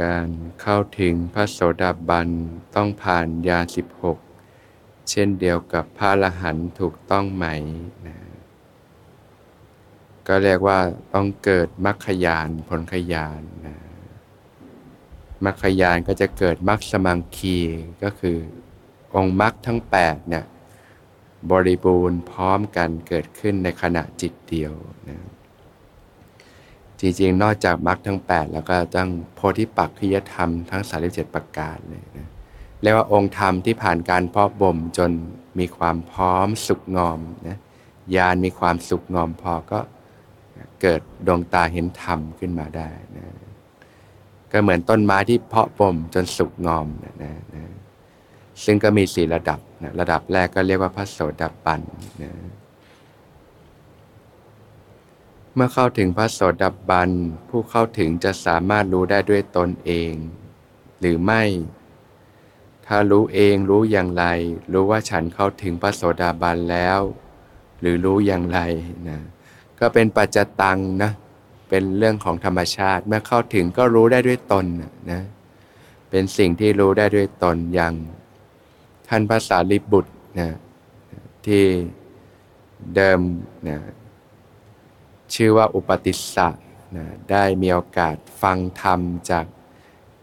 การเข้าถึงพระโสดาบันต้องผ่านยาสิบหกเช่นเดียวกับพระละหันถูกต้องไหมนะก็เรียกว่าต้องเกิดมรรคยานผลขยานนะมรรคยานก็จะเกิดมรรคสมังคีก็คือองค์มรรคทั้ง8เนี่ยบริบูรณ์พร้อมกันเกิดขึ้นในขณะจิตเดียวนะ จริงๆ นอกจากมรรคทั้ง 8 แล้วก็ต้องโพธิปักขิยธรรมทั้ง 37 ประการเลยนะเรียกว่าองค์ธรรมที่ผ่านการเพาะบ่มจนมีความพร้อมสุกงอมนะญาณมีความสุกงอมพอก็เกิดดวงตาเห็นธรรมขึ้นมาได้นะก็เหมือนต้นไม้ที่เพาะบ่มจนสุกงอมนะนะนะซึ่งก็มีสี่ระดับนะระดับแรกก็เรียกว่าพระโสดาบันนะ เมื่อเข้าถึงพระโสดาบัน ผู้เข้าถึงจะสามารถรู้ได้ด้วยตนเอง หรือไม่ ถ้ารู้เองรู้อย่างไร รู้ว่าฉันเข้าถึงพระโสดาบันแล้ว หรือรู้อย่างไรนะก็เป็นปัจจตังนะเป็นเรื่องของธรรมชาติ เมื่อเข้าถึงก็รู้ได้ด้วยตนนะเป็นสิ่งที่รู้ได้ด้วยตนอย่างท่านภาษาลิบุตรนะที่เดิมนะ ชื่อว่าอุปติสสะนะได้มีโอกาสฟังธรรมจาก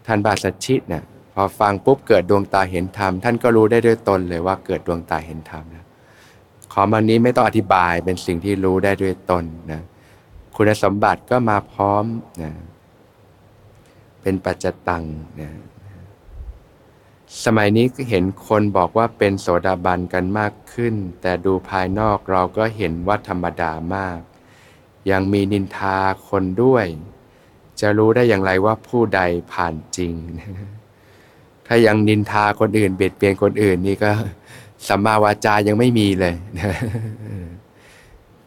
ท่านบาสชิตนะพอฟังปุ๊บเกิดดวงตาเห็นธรรม ท่านก็รู้ได้ด้วยตนเลยว่าเกิดดวงตาเห็นธรรมนะขอมันนี้ไม่ต้องอธิบายเป็นสิ่งที่รู้ได้ด้วยตนนะคุณสมบัติก็มาพร้อมนะเป็นปัจจตังนะสมัยนี้เห็นคนบอกว่าเป็นโสดาบันกันมากขึ้น แต่ดูภายนอกเราก็เห็นว่าธรรมดามาก ยังมีนินทาคนด้วย จะรู้ได้อย่างไรว่าผู้ใดผ่านจริง ถ้ายังนินทาคนอื่น เบียดเบียนคนอื่นนี่ก็สัมมาวาจายังไม่มีเลย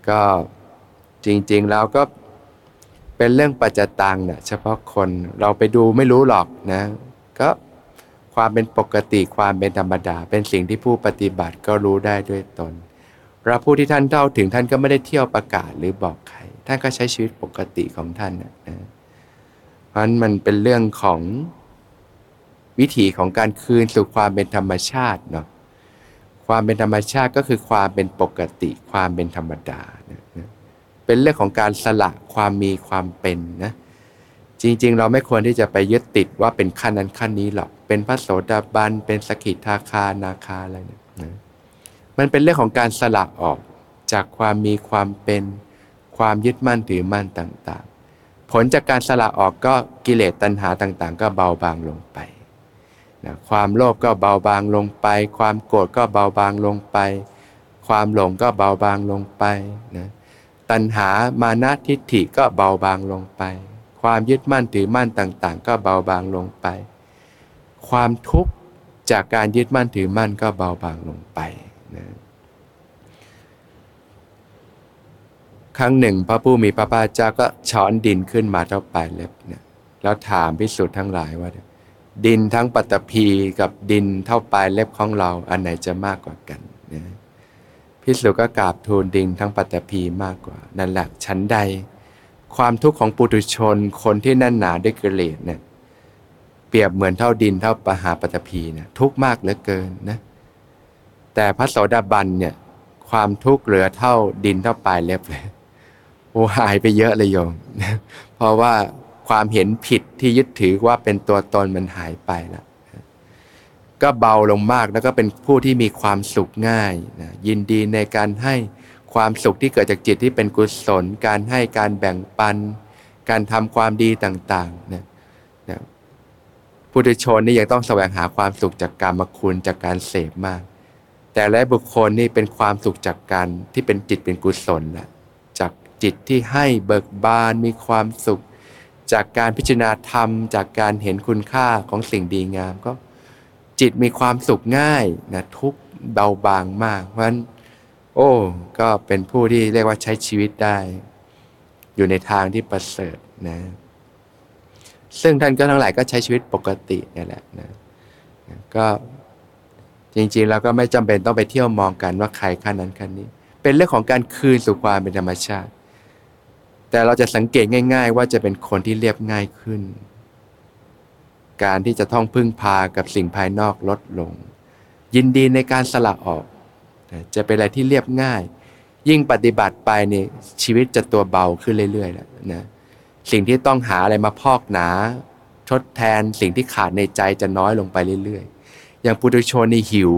ก็จริง ๆ แล้วก็เป็นเรื่องปัจจตังเนี่ยเฉพาะคนเราไปดูไม่รู้หรอกนะ ก็ความเป็นปกติความเป็นธรรมดา เป็นสิ่งที่ผู้ปฏิบัติก็รู้ได้ด้วยตนเราผู้ที่ท่านเท่าถึงท่านก็ไม่ได้เที่ยวประกาศหรือบอกใคร ท่านก็ใช้ชีวิตปกติของท่านนะเพราะนั้นมันเป็นเรื่องของวิถีของการคืนสู่ความเป็นธรรมชาติเนาะความเป็นธรรมชาติก็คือความเป็นปกติ ความเป็นธรรมดานะเป็นเรื่องของการสละความมีความเป็นนะจริงๆ เราไม่ควรที่จะไปยึดติดว่าเป็นขั้นนั้นขั้นนี้หรอก เป็นพระโสดาบัน เป็นสกิทาคานาคาอะไรเนี่ยมันเป็นเรื่องของการสละออกจากความมีความเป็น ความยึดมั่นถือมั่นต่างๆ ผลจากการสละออกก็กิเลสตัณหาต่างๆ ก็เบาบางลงไปนะความโลภก็เบาบางลงไป ความโกรธก็เบาบางลงไป ความหลงก็เบาบางลงไปนะตัณหามานะทิฏฐิก็เบาบางลงไป ความยึดมั่นถือมั่นต่างๆ ก็เบาบางลงไป ความทุกข์จากการยึดมั่นถือมั่นก็เบาบางลงไปนะ ครั้งหนึ่งพระผู้มีพระภาคเจ้าก็ช้อนดินขึ้นมาเท่าปลายเล็บเนี่ยแล้วถามพิสุทธ์ทั้งหลายว่า ดินทั้งปัตตภีกับดินเท่าปลายเล็บของเราอันไหนจะมากกว่ากันนะพิสุก็กราบทูลดินทั้งปัตตภีมากกว่า นั่นแหละชั้นใด ความทุกข์ของปุถุชนคนที่แน่นหนาด้วยกิเลสเนี่ยเปรียบเหมือนเท่าดินเท่าปหาปัตตภีนะทุกข์มากเหลือเกินนะแต่พระโสดาบันเนี่ยความทุกข์เหลือเท่าดินเท่าปลายเล็บเลย อ้หายไปเยอะเลยโยม เพราะว่าความเห็นผิดที่ยึดถือว่าเป็นตัวตนมันหายไปแล้วก็เบาลงมากแล้วก็เป็นผู้ที่มีความสุขง่ายนะยินดีในการให้ความสุขที่เกิดจากจิตที่เป็นกุศล การให้การแบ่งปัน การทำความดีต่างๆนะนะผู้ทุชนนี่ยังต้องแสวงหาความสุขจากการมคุณจากการเสพมาก แต่และบุคคลนี่เป็นความสุขจากการที่เป็นจิตเป็นกุศลแหละ จิตที่ให้เบิกบานมีความสุข จากการพิจารณาธรรม จากการเห็นคุณค่าของสิ่งดีงามก็ จิตมีความสุขง่ายนะทุกเบาบางมาก เพราะฉะนั้นโอ้ก็เป็นผู้ที่เรียกว่าใช้ชีวิตได้ อยู่ในทางที่ประเสริฐนะ ซึ่งท่านก็ทั้งหลายก็ใช้ชีวิตปกตินี่แหละนะก็จริงๆเราก็ไม่จำเป็นต้องไปเที่ยวมองกันว่าใครขั้นนั้นขั้นนี้ เป็นเรื่องของการคืนสู่ความเป็นธรรมชาติ แต่เราจะสังเกตง่าย ๆ ว่าจะเป็นคนที่เรียบง่ายขึ้น การที่จะต้องพึ่งพากับสิ่งภายนอกลดลง ยินดีในการสละออก จะเป็นอะไรที่เรียบง่าย ยิ่งปฏิบัติไปนี่ชีวิตจะตัวเบาขึ้นเรื่อยๆแล้วนะสิ่งที่ต้องหาอะไรมาพอกหนา ทดแทนสิ่งที่ขาดในใจจะน้อยลงไปเรื่อยๆ อย่างปุถุชนนี่หิว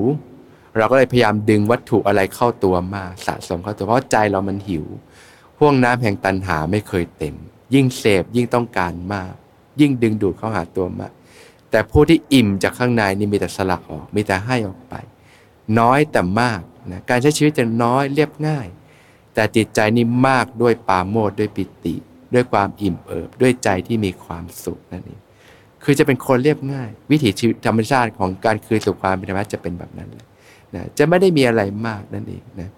เราก็เลยพยายามดึงวัตถุอะไรเข้าตัวมาสะสมเข้าตัวเพราะใจเรามันหิว ห่วงน้ำแห่งตันหาไม่เคยเต็ม ยิ่งเสพยิ่งต้องการมาก ยิ่งดึงดูดเข้าหาตัวมาก แต่ผู้ที่อิ่มจากข้างในนี่มีแต่สละออก มีแต่ให้ออกไป น้อยแต่มากนะการใช้ชีวิตจะน้อยเรียบง่าย แต่จิตใจนี่มากด้วยปาโมดด้วยปิติ ด้วยความอิ่มเอิบ ด้วยใจที่มีความสุขนั่นเองคือจะเป็นคนเรียบง่าย วิถีชีวิตธรรมชาติของการคืนสู่ความเป็นธรรมะจะเป็นแบบนั้นเลยนะจะไม่ได้มีอะไรมากนั่นเองนะ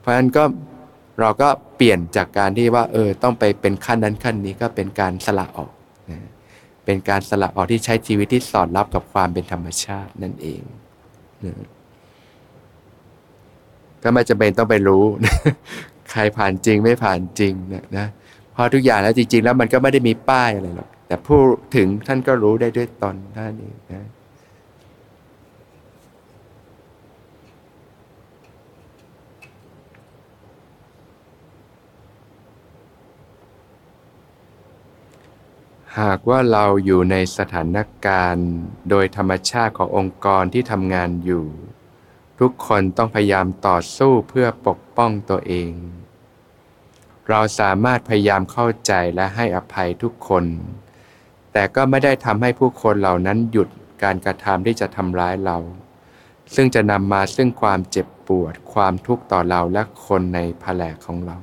เพราะฉะนั้นก็ เราก็เปลี่ยนจากการที่ว่าเออต้องไปเป็นขั้นนั้นขั้นนี้ก็เป็นการสละออกนะเป็นการสละออกที่ใช้ชีวิตที่สอดรับกับความเป็นธรรมชาตินั่นเองนะก็ไม่จำเป็นต้องไปรู้ใครผ่านจริงไม่ผ่านจริงนะนะพอทุกอย่างแล้วจริง ๆ แล้วมันก็ไม่ได้มีป้ายอะไรหรอกแต่ผู้ถึงท่านก็รู้ได้ด้วยตนท่านเองนะ หากว่าเราอยู่ในสถานการณ์ โดยธรรมชาติขององค์กรที่ทำงานอยู่ ทุกคนต้องพยายามต่อสู้เพื่อปกป้องตัวเอง เราสามารถพยายามเข้าใจและให้อภัยทุกคน แต่ก็ไม่ได้ทำให้ผู้คนเหล่านั้นหยุดการกระทำที่จะทำร้ายเรา ซึ่งจะนำมาซึ่งความเจ็บปวดความทุกข์ต่อเราและคนในแผลของเรา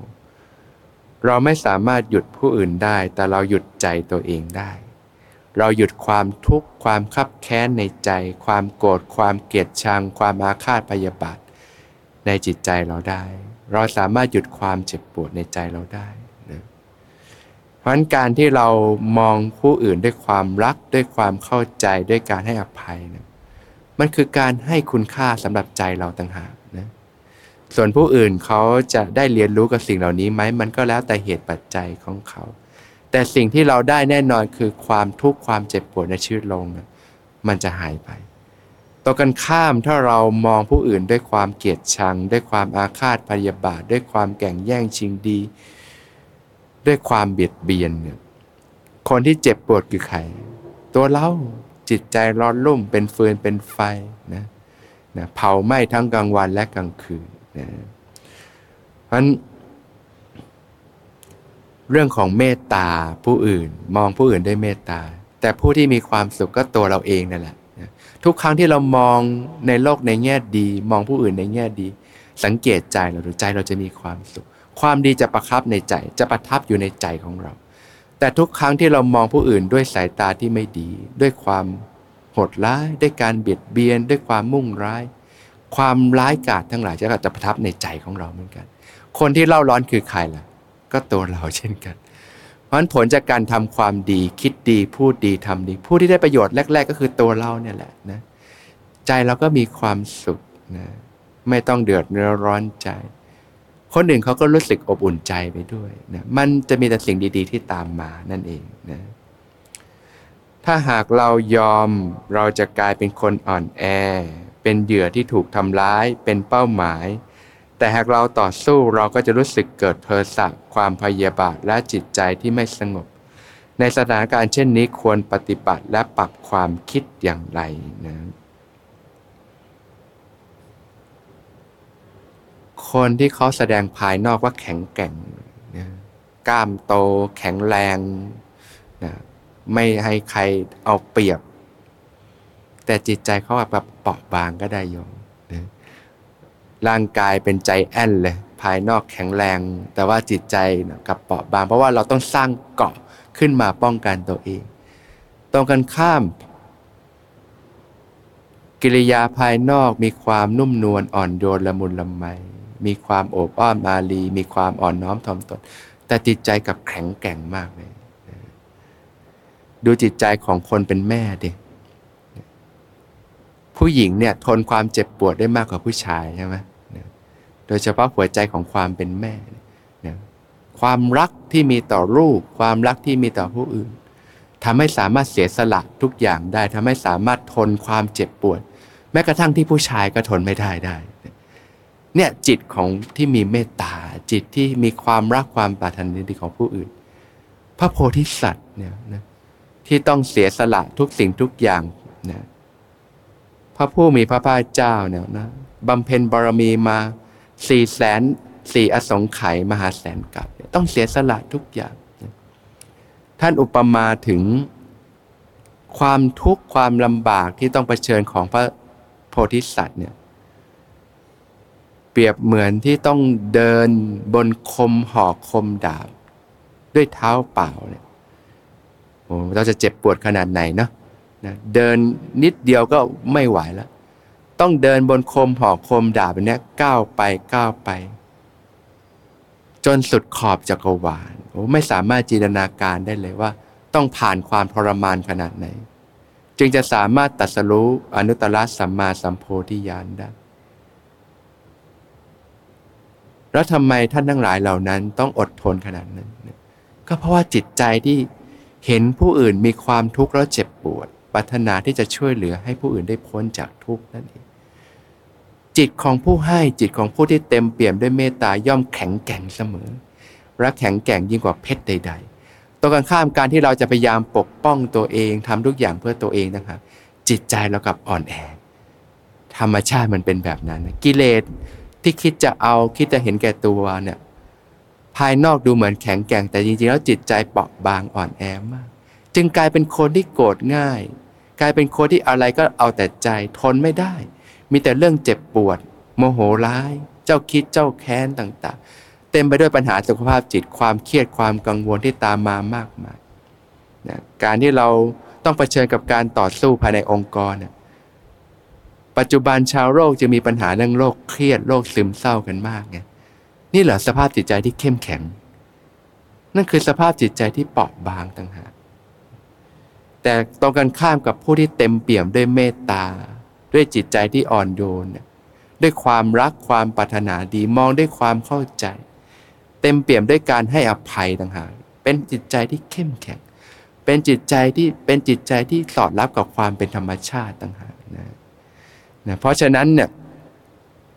เราไม่สามารถหยุดผู้อื่นได้ แต่เราหยุดใจตัวเองได้ เราหยุดความทุกข์ความคับแค้นในใจ ความโกรธความเกลียดชัง ความอาฆาตพยาบาทในจิตใจเราได้ เราสามารถหยุดความเจ็บปวดในใจเราได้นะเพราะฉะนั้นการที่เรามองผู้อื่นด้วยความรักด้วยความเข้าใจด้วยการให้อภัยนะมันคือการให้คุณค่าสำหรับใจเราต่างหากนะ ส่วนผู้อื่นเขาจะได้เรียนรู้กับสิ่งเหล่านี้ไหมมันก็แล้วแต่เหตุปัจจัยของเขา แต่สิ่งที่เราได้แน่นอนคือความทุกข์ความเจ็บปวดในชีวิตลงมันจะหายไปต่อกันข้ามถ้าเรามองผู้อื่นด้วยความเกลียดชัง ด้วยความอาฆาตพยาบาท ด้วยความแก่งแย่งชิงดี ด้วยความเบียดเบียนเนี่ยคนที่เจ็บปวดคือใคร ตัวเราจิตใจร้อนรุ่มเป็นฟืนเป็นไฟนะนะเผาไหม้ทั้งกลางวันและกลางคืน นะเพราะเรื่องของเมตตาผู้อื่นมองผู้อื่นด้วยเมตตา แต่ผู้ที่มีความสุขก็ตัวเราเองนั่นแหละทุกครั้งที่เรามองในโลกในแง่ดี มองผู้อื่นในแง่ดี สังเกตใจเราดูใจเราจะมีความสุข ความดีจะประคับในใจ จะประทับอยู่ในใจของเรา แต่ทุกครั้งที่เรามองผู้อื่นด้วยสายตาที่ไม่ดี ด้วยความโหดร้าย ด้วยการเบียดเบียน ด้วยความมุ่งร้าย ความร้ายกาจทั้งหลายจะจะประทับในใจของเราเหมือนกัน คนที่เล่าร้อนคือใครล่ะ ก็ตัวเราเช่นกัน เพราะฉะนั้นผลจากการทำความดีคิดดีพูดดีทำดี ผู้ที่ได้ประโยชน์แรก ๆ ก็คือตัวเราเนี่ยแหละนะใจเราก็มีความสุขนะไม่ต้องเดือดร้อนใจ คนอื่นเขาก็รู้สึกอบอุ่นใจไปด้วยนะมันจะมีแต่สิ่งดี ๆ ที่ตามมานั่นเองนะถ้าหากเรายอมเราจะกลายเป็นคนอ่อนแอ เป็นเหยื่อที่ถูกทำร้าย เป็นเป้าหมาย แต่หากเราต่อสู้เราก็จะรู้สึกเกิดเพอสักความพยาบาทและจิตใจที่ไม่สงบ ในสถานการณ์เช่นนี้ควรปฏิบัติและปรับความคิดอย่างไรนะคนที่เขาแสดงภายนอกว่าแข็งแกร่งนะกล้ามโต แข็งแรงนะไม่ให้ใครเอาเปรียบ แต่จิตใจเขาแบบเปราะบางก็ได้โยมนะร่างกายเป็นใจแอนเลย ภายนอกแข็งแรง แต่ว่าจิตใจกับเปราะบาง เพราะว่าเราต้องสร้างเกาะขึ้นมาป้องกันตัวเอง ตรงกันข้าม กิริยาภายนอกมีความนุ่มนวลอ่อนโยนละมุนละไม มีความโอบอ้อมอารี มีความอ่อนน้อมถ่อมตน แต่จิตใจกับแข็งแกร่งมากเลย ดูจิตใจของคนเป็นแม่ดิ ผู้หญิงเนี่ยทนความเจ็บปวดได้มากกว่าผู้ชายใช่ไหมโดยเฉพาะหัวใจของความเป็นแม่ ความรักที่มีต่อลูก ความรักที่มีต่อผู้อื่นทำให้สามารถเสียสละทุกอย่างได้ทำให้สามารถทนความเจ็บปวด แม้กระทั่งที่ผู้ชายก็ทนไม่ได้ได้ เนี่ยจิตของที่มีเมตตาจิตที่มีความรักความปรารถนาดีของผู้อื่น พระโพธิสัตว์เนี่ยนะที่ต้องเสียสละทุกสิ่งทุกอย่างนะ พระผู้มีพระภาคเจ้าเนี่ยนะบำเพ็ญบารมีมาสี่แสนสี่อสงไขยมหาแสนกับต้องเสียสละทุกอย่าง ท่านอุปมาถึงความทุกข์ความลำบากที่ต้องเผชิญของพระโพธิสัตว์เนี่ยเปรียบเหมือนที่ต้องเดินบนคมหอกคมดาบ ด้วยเท้าเปล่าเนี่ยโอ้เราจะเจ็บปวดขนาดไหนเนาะ นะเดินนิดเดียวก็ไม่ไหวแล้ว ต้องเดินบนคมหอกคมดาบแบบนี้ก้าวไปก้าวไป จนสุดขอบจักรวาลโอ้ไม่สามารถจินตนาการได้เลยว่า ต้องผ่านความทรมานขนาดไหน จึงจะสามารถตัดสรู้อนุตตรสัมมาสัมโพธิญาณได้แล้วทำไมท่านทั้งหลายเหล่านั้นต้องอดทนขนาดนั้น ก็เพราะว่าจิตใจที่เห็นผู้อื่นมีความทุกข์แล้วเจ็บปวด ปรารถนาที่จะช่วยเหลือให้ผู้อื่นได้พ้นจากทุกข์นั่นเองจิตของผู้ให้จิตของผู้ที่เต็มเปี่ยมด้วยเมตตาย่อมแข็งแกร่งเสมอรักแข็งแกร่งยิ่งกว่าเพชรใด ๆตรงกันข้ามการที่เราจะพยายามปกป้องตัวเองทำทุกอย่างเพื่อตัวเองนะครับจิตใจเรากับอ่อนแอ ธรรมชาติมันเป็นแบบนั้น กิเลสที่คิดจะเอาคิดจะเห็นแก่ตัวเนี่ยภายนอกดูเหมือนแข็งแกร่งแต่จริงๆแล้วจิตใจเปราะบางอ่อนแอมาก จึงกลายเป็นคนที่โกรธง่าย กลายเป็นคนที่อะไรก็เอาแต่ใจทนไม่ได้ มีแต่เรื่องเจ็บปวด โมโหร้าย เจ้าคิดเจ้าแค้นต่างๆ เต็มไปด้วยปัญหาสุขภาพจิตความเครียดความกังวลที่ตามมามากมายนะการที่เราต้องเผชิญกับการต่อสู้ภายในองค์กรนี่ยปัจจุบันชาวโลกจะมีปัญหาเรื่องโรคเครียดโรคซึมเศร้ากันมากไงนี่เหรอสภาพจิตใจที่เข้มแข็ง นั่นคือสภาพจิตใจที่เปราะบางต่างหาก แต่ตรงกันข้ามกับผู้ที่เต็มเปี่ยมด้วยเมตตา ด้วยจิตใจที่อ่อนโยน ด้วยความรักความปรารถนาดีมองด้วยความเข้าใจ เต็มเปี่ยมด้วยการให้อภัยต่างหากเป็นจิตใจที่เข้มแข็ง เป็นจิตใจที่เป็นจิตใจที่สอดรับกับความเป็นธรรมชาติต่างหากนะนะเพราะฉะนั้นเนี่ย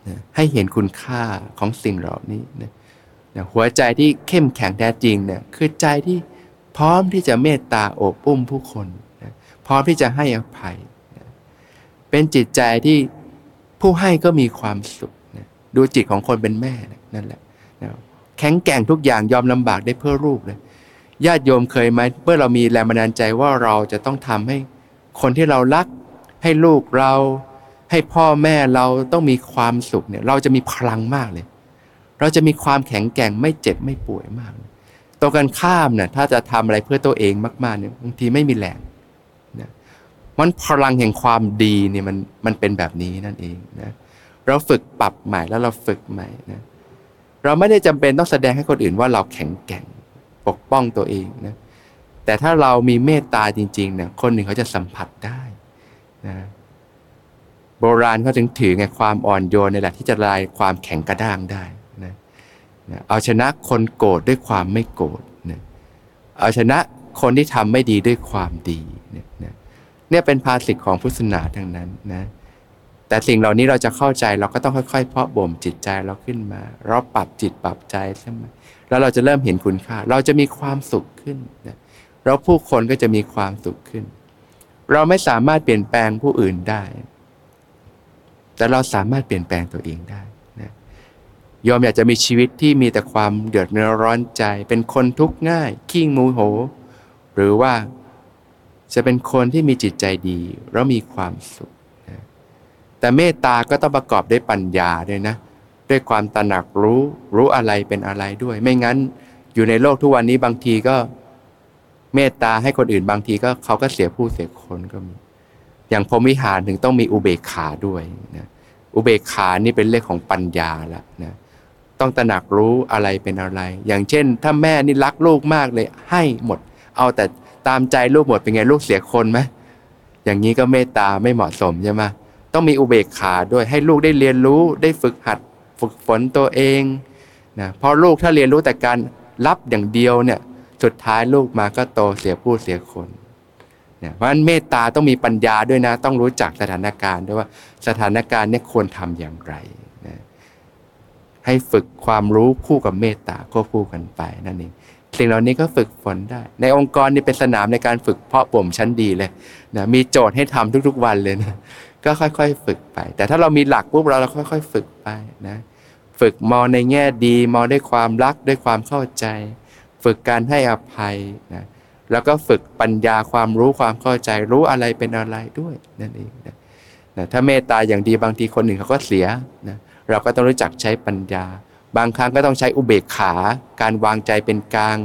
นะให้เห็นคุณค่าของสิ่งเหล่านี้นะนะหัวใจที่เข้มแข็งแท้จริงเนี่ยคือใจที่ พร้อมที่จะเมตตาโอบอุ้มผู้คนนะพร้อมที่จะให้อภัยนะเป็นจิตใจที่ผู้ให้ก็มีความสุขนะดูจิตของคนเป็นแม่นะนั่นแหละนะแข็งแกร่งทุกอย่างยอมลำบากได้เพื่อลูกเลยญาติโยมเคยไหมเมื่อเรามีแรงบันดาลใจว่าเราจะต้องทำให้คนที่เรารัก ให้ลูกเรา ให้พ่อแม่เราต้องมีความสุขเนี่ย เราจะมีพลังมากเลย เราจะมีความแข็งแกร่งไม่เจ็บไม่ป่วยมาก ตรงกันข้ามเนี่ยถ้าจะทำอะไรเพื่อตัวเองมากๆเนี่ยบางทีไม่มีแรงนะมันพลังแห่งความดีเนี่ยมันมันเป็นแบบนี้นั่นเองนะเราฝึกปรับใหม่แล้วเราฝึกใหม่นะเราไม่ได้จำเป็นต้องแสดงให้คนอื่นว่าเราแข็งแกร่งปกป้องตัวเองนะแต่ถ้าเรามีเมตตาจริงๆเนี่ยคนหนึ่งเขาจะสัมผัสได้นะโบราณเขาถึงถือไงความอ่อนโยนในแหละที่จะลายความแข็งกระด้างได้ เอาชนะคนโกรธด้วยความไม่โกรธเอาชนะคนที่ทำไม่ดีด้วยความดีเนี่ยเนี่ยเป็นภาษิตของพุทธศาสนาทั้งนั้นนะแต่สิ่งเหล่านี้เราจะเข้าใจเราก็ต้องค่อยๆ เพาะบ่มจิตใจเราขึ้นมา เราปรับจิตปรับใจใช่ไหมแล้วเราจะเริ่มเห็นคุณค่า เราจะมีความสุขขึ้นนะเราผู้คนก็จะมีความสุขขึ้น เราไม่สามารถเปลี่ยนแปลงผู้อื่นได้ แต่เราสามารถเปลี่ยนแปลงตัวเองได้ ยอมอยากจะมีชีวิตที่มีแต่ความเดือดร้อนใจ เป็นคนทุกข์ง่าย ขี้งมูโห หรือว่าจะเป็นคนที่มีจิตใจดีแล้วมีความสุขนะแต่เมตตาก็ต้องประกอบด้วยปัญญาด้วยนะ ด้วยความตระหนักรู้รู้อะไรเป็นอะไรด้วย ไม่งั้นอยู่ในโลกทุกวันนี้บางทีก็เมตตาให้คนอื่นบางทีก็เขาก็เสียผู้เสียคนก็มี อย่างพรมวิหารถึงต้องมีอุเบกขาด้วยนะอุเบกขานี่เป็นเรื่องของปัญญาละนะ ต้องตระหนักรู้อะไรเป็นอะไร อย่างเช่น ถ้าแม่นี่รักลูกมากเลยให้หมด เอาแต่ตามใจลูกหมดเป็นไงลูกเสียคนไหมอย่างนี้ก็เมตตาไม่เหมาะสมใช่ไหมต้องมีอุเบกขาด้วยให้ลูกได้เรียนรู้ได้ฝึกหัดฝึกฝนตัวเองนะพราะลูกถ้าเรียนรู้แต่การรับอย่างเดียวเนี่ยสุดท้ายลูกมาก็โตเสียผู้เสียคนเนะเพราะฉะนั้นเมตตาต้องมีปัญญาด้วยนะ ต้องรู้จักสถานการณ์ด้วยว่าสถานการณ์เนี่ยควรทำอย่างไร ให้ฝึกความรู้คู่กับเมตตาควบคู่กันไปนั่นเองสิ่งเหล่านี้ก็ฝึกฝนได้ ในองค์กรนี่เป็นสนามในการฝึกเพาะบ่มชั้นดีเลยนะมีโจทย์ให้ทำทุกๆวันเลยนะก็ค่อยๆ ฝึกไป แต่ถ้าเรามีหลักปุ๊บเราเราค่อย ๆ ฝึกไปนะฝึกมองในแง่ดีมองด้วยความรักด้วยความเข้าใจ ฝึกการให้อภัยนะแล้วก็ฝึกปัญญาความรู้ความเข้าใจรู้อะไรเป็นอะไรด้วยนั่นเองนะนะถ้าเมตตาอย่างดีบางทีคนหนึ่งเขาก็เสียนะ เราก็ต้องรู้จักใช้ปัญญา บางครั้งก็ต้องใช้อุเบกขา การวางใจเป็นกลาง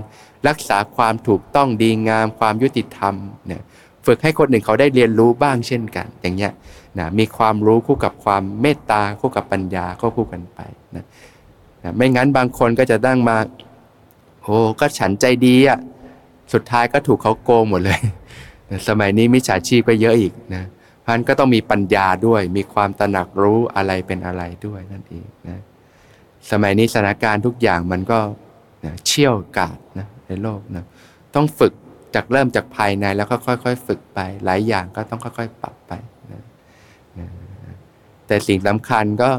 รักษาความถูกต้องดีงามความยุติธรรมเนี่ยฝึกให้คนหนึ่งเขาได้เรียนรู้บ้างเช่นกัน อย่างเงี้ยนะมีความรู้คู่กับความเมตตาคู่กับปัญญาก็คู่กันไปนะนะไม่งั้นบางคนก็จะตั้งมาโอ้ก็ฉันใจดีอะ่ะสุดท้ายก็ถูกเขาโกงหมดเลย สมัยนี้มิจฉาชีพก็เยอะอีกนะ พราะนั้นก็ต้องมีปัญญาด้วย มีความตระหนักรู้อะไรเป็นอะไรด้วยนั่นเองนะสมัยนี้สถานการณ์ทุกอย่างมันก็นะเชี่ยวกาดนะในโลกนะต้องฝึกจากเริ่มจากภายในแล้วก็ค่อย ๆ ฝึกไป หลายอย่างก็ต้องค่อย ๆ ปรับไปนะนะแต่สิ่งสำคัญก็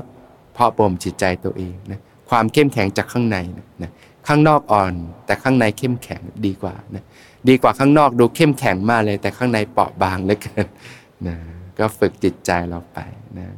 เพาะบ่มจิตใจตัวเองนะความเข้มแข็งจากข้างในนะนะข้างนอกอ่อน แต่ข้างในเข้มแข็งดีกว่านะดีกว่าข้างนอกดูเข้มแข็งมากเลย แต่ข้างในเปราะบางเหลือเกิน นะก็ฝึกจิตใจเราไปนะ